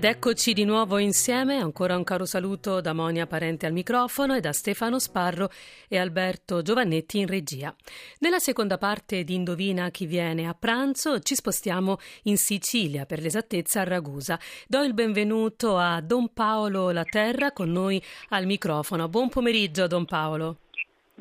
Ed eccoci di nuovo insieme, ancora un caro saluto da Monia Parente al microfono e da Stefano Sparro e Alberto Giovannetti in regia. Nella seconda parte di Indovina chi viene a pranzo ci spostiamo in Sicilia, per l'esattezza a Ragusa. Do il benvenuto a Don Paolo Laterra con noi al microfono. Buon pomeriggio Don Paolo.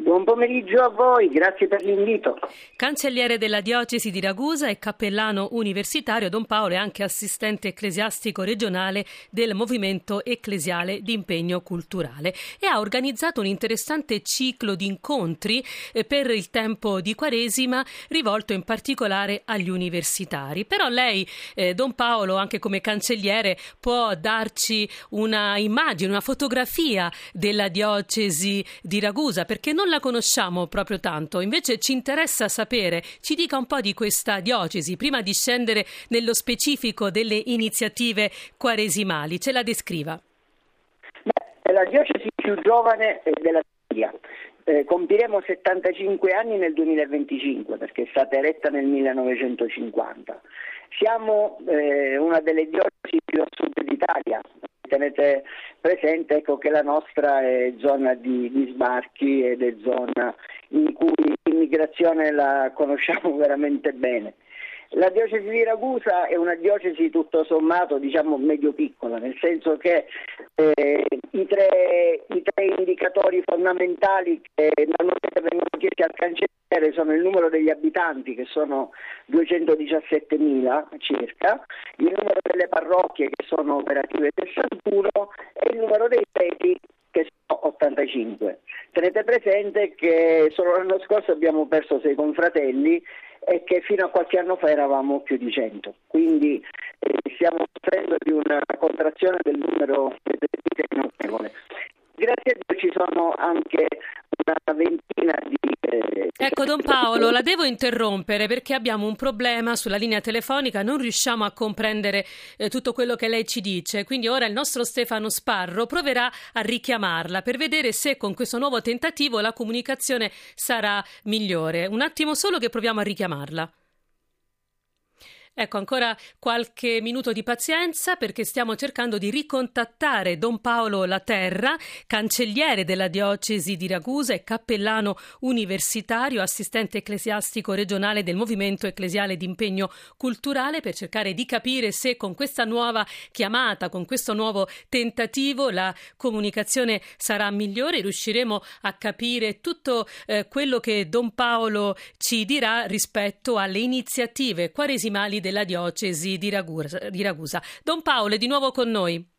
Buon pomeriggio a voi, grazie per l'invito. Cancelliere della diocesi di Ragusa e cappellano universitario, Don Paolo è anche assistente ecclesiastico regionale del movimento ecclesiale di impegno culturale e ha organizzato un interessante ciclo di incontri eh, per il tempo di Quaresima rivolto in particolare agli universitari. Però lei, eh, Don Paolo, anche come cancelliere, può darci una immagine, una fotografia della diocesi di Ragusa perché non la conosciamo proprio tanto, invece ci interessa sapere, ci dica un po' di questa diocesi, prima di scendere nello specifico delle iniziative quaresimali, ce la descriva. È la diocesi più giovane della Siria. Eh, compiremo 75 anni nel 2025 perché è stata eretta nel 1950. Siamo eh, una delle diocesi più a sud d'Italia, tenete presente ecco, che la nostra è zona di, di sbarchi ed è zona in cui l'immigrazione la conosciamo veramente bene. La diocesi di Ragusa è una diocesi tutto sommato diciamo medio piccola, nel senso che eh, i, tre, i, tre, indicatori fondamentali che normalmente vengono chiesti al cancelliere sono il numero degli abitanti che sono 217.000 circa, il numero delle parrocchie che sono operative 61 e il numero dei preti che sono 85. Tenete presente che solo l'anno scorso abbiamo perso sei confratelli e che fino a qualche anno fa eravamo più di 100. Quindi eh, stiamo soffrendo di una contrazione del numero delle vite notevole. Grazie a Dio ci sono anche una ventina di... Eh, ecco Don Paolo, la devo interrompere perché abbiamo un problema sulla linea telefonica, non riusciamo a comprendere eh, tutto quello che lei ci dice, quindi ora il nostro Stefano Sparro proverà a richiamarla per vedere se con questo nuovo tentativo la comunicazione sarà migliore. Un attimo solo che proviamo a richiamarla. Ecco, ancora qualche minuto di pazienza perché stiamo cercando di ricontattare Don Paolo Laterra, cancelliere della diocesi di Ragusa e cappellano universitario, assistente ecclesiastico regionale del Movimento Ecclesiale di Impegno Culturale, per cercare di capire se con questa nuova chiamata, con questo nuovo tentativo, la comunicazione sarà migliore, riusciremo a capire tutto eh, quello che Don Paolo ci dirà rispetto alle iniziative quaresimali della diocesi di Ragusa. Don Paolo è di nuovo con noi.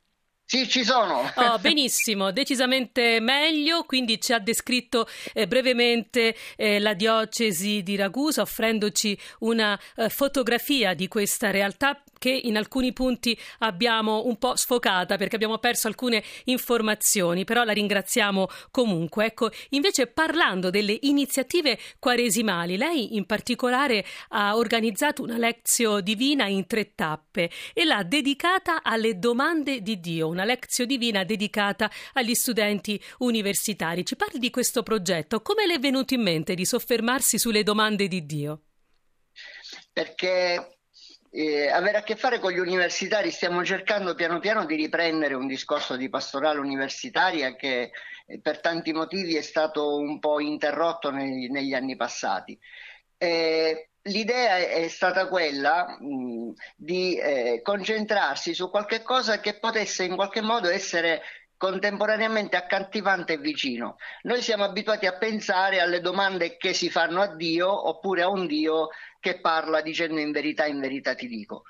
Sì, ci sono. Oh, benissimo, decisamente meglio. Quindi ci ha descritto eh, brevemente eh, la diocesi di Ragusa, offrendoci una eh, fotografia di questa realtà che in alcuni punti abbiamo un po' sfocata perché abbiamo perso alcune informazioni, però la ringraziamo comunque. Ecco, invece parlando delle iniziative quaresimali, lei in particolare ha organizzato una lezione divina in tre tappe e l'ha dedicata alle domande di Dio, una lezione divina dedicata agli studenti universitari. Ci parli di questo progetto, come le è venuto in mente di soffermarsi sulle domande di Dio? Perché eh, avere a che fare con gli universitari, stiamo cercando piano piano di riprendere un discorso di pastorale universitaria che eh, per tanti motivi è stato un po' interrotto negli, negli anni passati. Eh, l'idea è stata quella mh, di eh, concentrarsi su qualche cosa che potesse in qualche modo essere contemporaneamente accattivante e vicino. Noi siamo abituati a pensare alle domande che si fanno a Dio oppure a un Dio che parla dicendo in verità, in verità ti dico.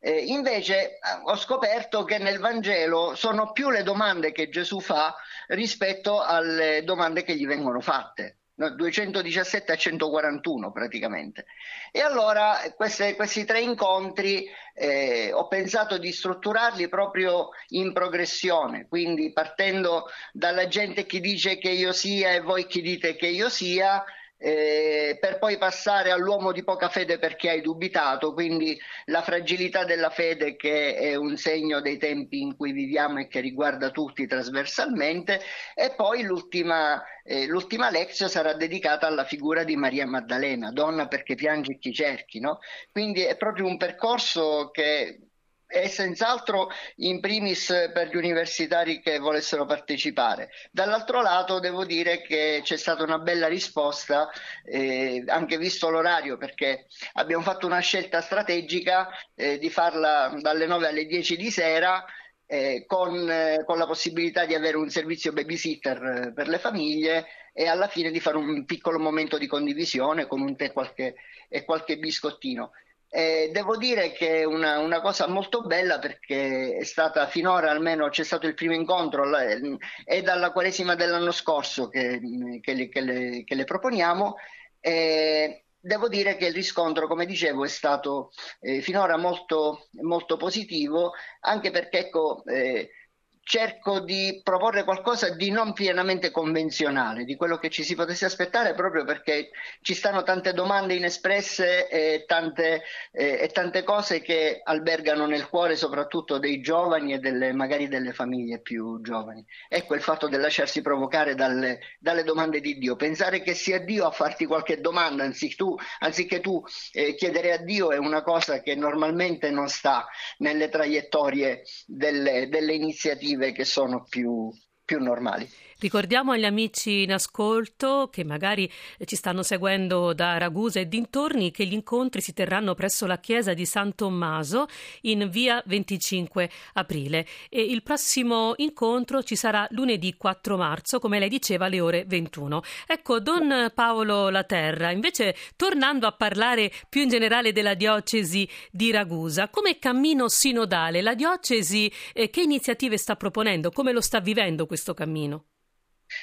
Eh, invece eh, ho scoperto che nel Vangelo sono più le domande che Gesù fa rispetto alle domande che gli vengono fatte. 217 a 141 praticamente. E allora queste, questi tre incontri eh, ho pensato di strutturarli proprio in progressione, quindi partendo dalla gente che dice che io sia e voi chi dite che io sia, eh, per poi passare all'uomo di poca fede perché hai dubitato, quindi la fragilità della fede che è un segno dei tempi in cui viviamo e che riguarda tutti trasversalmente, e poi l'ultima, eh, l'ultima lezione sarà dedicata alla figura di Maria Maddalena, donna perché piange chi cerchi, no? quindi è proprio un percorso che e senz'altro in primis per gli universitari che volessero partecipare. Dall'altro lato devo dire che c'è stata una bella risposta, eh, anche visto l'orario, perché abbiamo fatto una scelta strategica eh, di farla dalle 9 alle 10 di sera. Eh, con, eh, con, la possibilità di avere un servizio babysitter eh, per le famiglie e alla fine di fare un piccolo momento di condivisione con un tè qualche, e qualche biscottino. Eh, devo dire che è una, una, cosa molto bella perché è stata finora almeno c'è stato il primo incontro, è dalla Quaresima dell'anno scorso che, che, le, che, le, che le, proponiamo. Eh, devo dire che il riscontro, come dicevo, è stato eh, finora molto, molto positivo, anche perché ecco, eh, cerco di proporre qualcosa di non pienamente convenzionale, di quello che ci si potesse aspettare, proprio perché ci stanno tante domande inespresse e tante, eh, e tante cose che albergano nel cuore soprattutto dei giovani e delle, magari delle famiglie più giovani. Ecco il fatto di lasciarsi provocare dalle, dalle, domande di Dio, pensare che sia Dio a farti qualche domanda anziché tu, anziché tu eh, chiedere a Dio è una cosa che normalmente non sta nelle traiettorie delle, delle iniziative alternative che sono più, più normali. Ricordiamo agli amici in ascolto che magari ci stanno seguendo da Ragusa e dintorni che gli incontri si terranno presso la chiesa di San Tommaso in via 25 aprile e il prossimo incontro ci sarà lunedì 4 marzo, come lei diceva, alle ore 21. Ecco, Don Paolo Laterra, invece tornando a parlare più in generale della diocesi di Ragusa, come cammino sinodale, la diocesi eh, che iniziative sta proponendo, come lo sta vivendo questo cammino?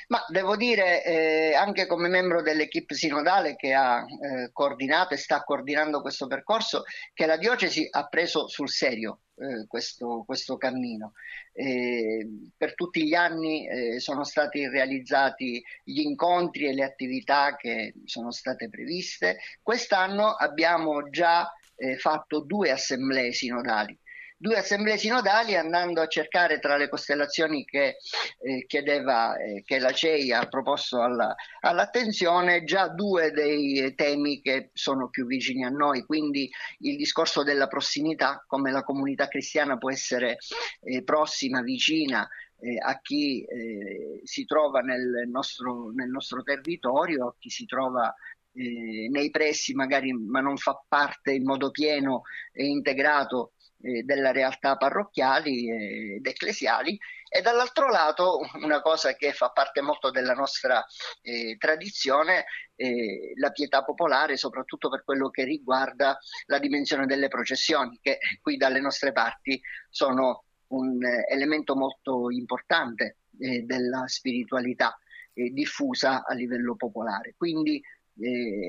Ma devo dire, eh, anche come membro dell'equipe sinodale che ha eh, coordinato e sta coordinando questo percorso, che la diocesi ha preso sul serio eh, questo, questo, cammino. per tutti gli anni eh, sono stati realizzati gli incontri e le attività che sono state previste. Quest'anno abbiamo già eh, fatto due assemblee sinodali due assemblee sinodali andando a cercare tra le costellazioni che eh, chiedeva, eh, che la CEI ha proposto alla, all'attenzione, già due dei temi che sono più vicini a noi, quindi il discorso della prossimità, come la comunità cristiana può essere eh, prossima, vicina eh, a chi eh, si trova nel nostro, nel nostro, territorio, a chi si trova eh, nei pressi magari ma non fa parte in modo pieno e integrato eh, della realtà parrocchiali ed ecclesiali e dall'altro lato una cosa che fa parte molto della nostra eh, tradizione, eh, la pietà popolare, soprattutto per quello che riguarda la dimensione delle processioni, che qui dalle nostre parti sono un eh, elemento molto importante eh, della spiritualità diffusa a livello popolare. Quindi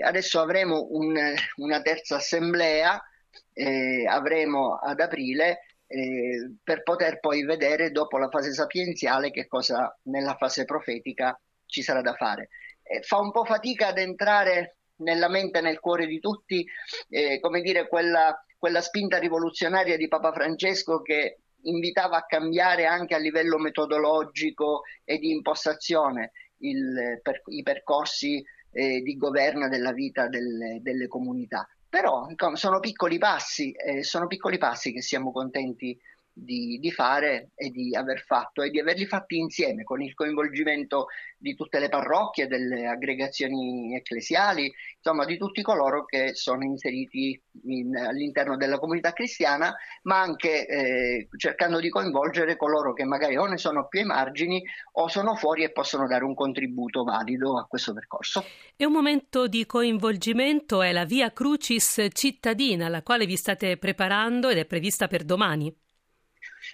adesso avremo un, una terza assemblea eh, avremo ad aprile eh, per poter poi vedere dopo la fase sapienziale che cosa nella fase profetica ci sarà da fare. Eh, fa un po' fatica ad entrare nella mente e nel cuore di tutti, come dire, quella, quella spinta rivoluzionaria di Papa Francesco che invitava a cambiare anche a livello metodologico e di impostazione il, per, i percorsi eh, di governo della vita delle, delle comunità. Però sono piccoli passi, eh, sono piccoli passi che siamo contenti di, di, fare e di aver fatto e di averli fatti insieme con il coinvolgimento di tutte le parrocchie, delle aggregazioni ecclesiali, insomma di tutti coloro che sono inseriti in, all'interno della comunità cristiana, ma anche eh, cercando di coinvolgere coloro che magari o ne sono più ai margini o sono fuori e possono dare un contributo valido a questo percorso. E un momento di coinvolgimento è la Via Crucis cittadina, alla quale vi state preparando ed è prevista per domani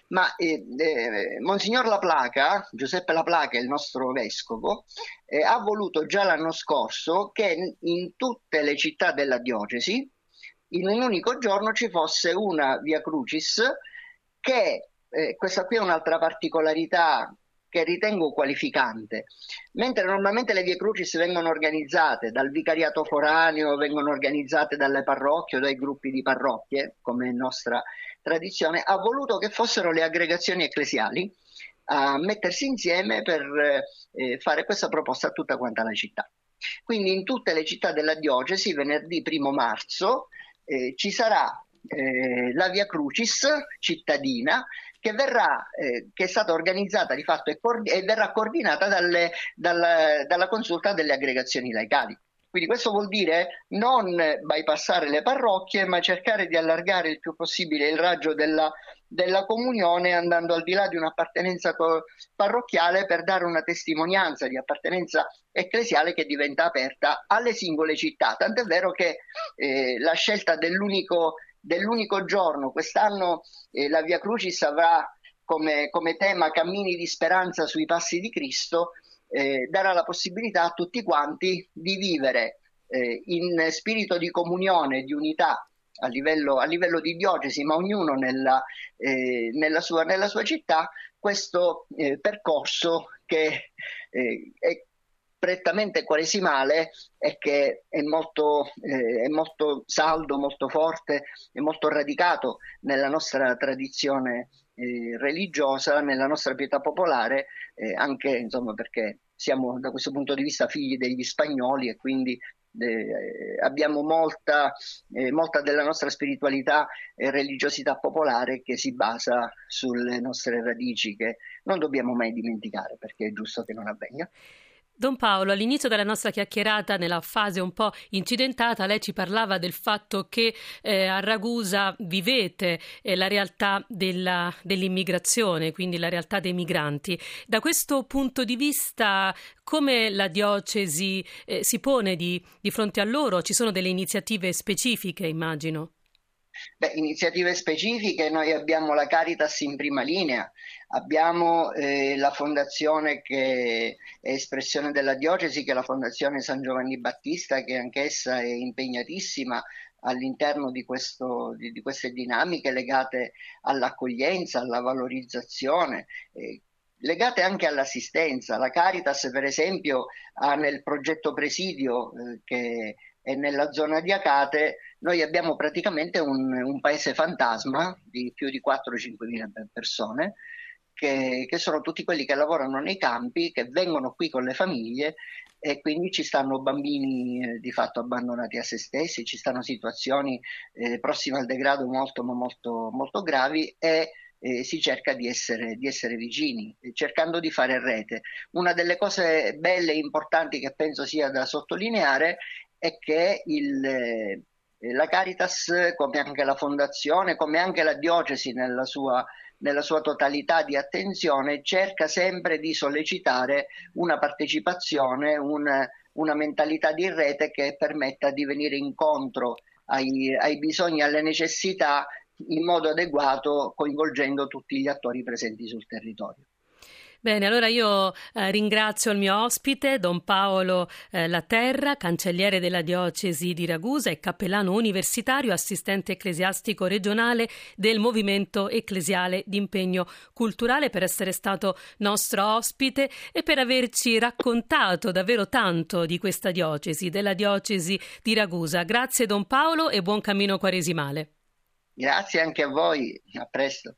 ma eh, eh, Monsignor La Placa, Giuseppe La Placa, il nostro vescovo, eh, ha voluto già l'anno scorso che in tutte le città della diocesi, in un unico giorno ci fosse una Via Crucis che, eh, questa qui è un'altra particolarità che ritengo qualificante. Mentre normalmente le vie crucis vengono organizzate dal vicariato foraneo, vengono organizzate dalle parrocchie o dai gruppi di parrocchie, come nostra tradizione, ha voluto che fossero le aggregazioni ecclesiali a mettersi insieme per eh, fare questa proposta a tutta quanta la città. Quindi in tutte le città della diocesi, venerdì primo marzo, eh, ci sarà eh, la Via Crucis cittadina che, verrà, eh, che è stata organizzata di fatto e, coord- e verrà coordinata dalle, dalla, dalla consulta delle aggregazioni laicali. Quindi questo vuol dire non bypassare le parrocchie, ma cercare di allargare il più possibile il raggio della, della comunione andando al di là di un'appartenenza parrocchiale per dare una testimonianza di appartenenza ecclesiale che diventa aperta alle singole città. Tant'è vero che eh, la scelta dell'unico, dell'unico, giorno, quest'anno eh, la Via Crucis avrà come, come tema cammini di speranza sui passi di Cristo, eh, darà la possibilità a tutti quanti di vivere eh, in spirito di comunione, di unità a livello, a livello di diocesi, ma ognuno nella, eh, nella, sua, nella sua, città, questo eh, percorso che eh, è prettamente quaresimale e che è molto, eh, è molto saldo, molto forte e molto radicato nella nostra tradizione eh, religiosa, nella nostra pietà popolare, eh, anche insomma, perché siamo da questo punto di vista figli degli spagnoli e quindi eh, abbiamo molta, eh, molta, della nostra spiritualità e religiosità popolare che si basa sulle nostre radici che non dobbiamo mai dimenticare perché è giusto che non avvenga. Don Paolo, all'inizio della nostra chiacchierata, nella fase un po' incidentata, lei ci parlava del fatto che eh, a Ragusa vivete eh, la realtà della, dell'immigrazione, quindi la realtà dei migranti. Da questo punto di vista, come la diocesi eh, si pone di, di fronte a loro? Ci sono delle iniziative specifiche, immagino? Beh, iniziative specifiche, noi abbiamo la Caritas in prima linea, abbiamo eh, la fondazione che è espressione della diocesi, che è la Fondazione San Giovanni Battista, che anch'essa è impegnatissima all'interno di, questo, di, di queste dinamiche legate all'accoglienza, alla valorizzazione. Eh, legate anche all'assistenza. La Caritas, per esempio, ha nel progetto Presidio, eh, che è nella zona di Acate, noi abbiamo praticamente un, un paese fantasma di più di 4-5 mila persone, che, che, sono tutti quelli che lavorano nei campi, che vengono qui con le famiglie e quindi ci stanno bambini eh, di fatto abbandonati a se stessi, ci stanno situazioni eh, prossime al degrado molto, molto, molto gravi e eh, si cerca di essere, di essere vicini, cercando di fare rete. Una delle cose belle e importanti che penso sia da sottolineare è che il, eh, la Caritas, come anche la Fondazione, come anche la Diocesi nella sua, nella sua totalità di attenzione, cerca sempre di sollecitare una partecipazione, una, una mentalità di rete che permetta di venire incontro ai, ai bisogni, alle necessità in modo adeguato, coinvolgendo tutti gli attori presenti sul territorio. Bene, allora io eh, ringrazio il mio ospite, Don Paolo eh, Laterra, cancelliere della diocesi di Ragusa e cappellano universitario, assistente ecclesiastico regionale del Movimento Ecclesiale d'Impegno Culturale, per essere stato nostro ospite e per averci raccontato davvero tanto di questa diocesi, della diocesi di Ragusa. Grazie Don Paolo e buon cammino quaresimale. Grazie anche a voi, a presto.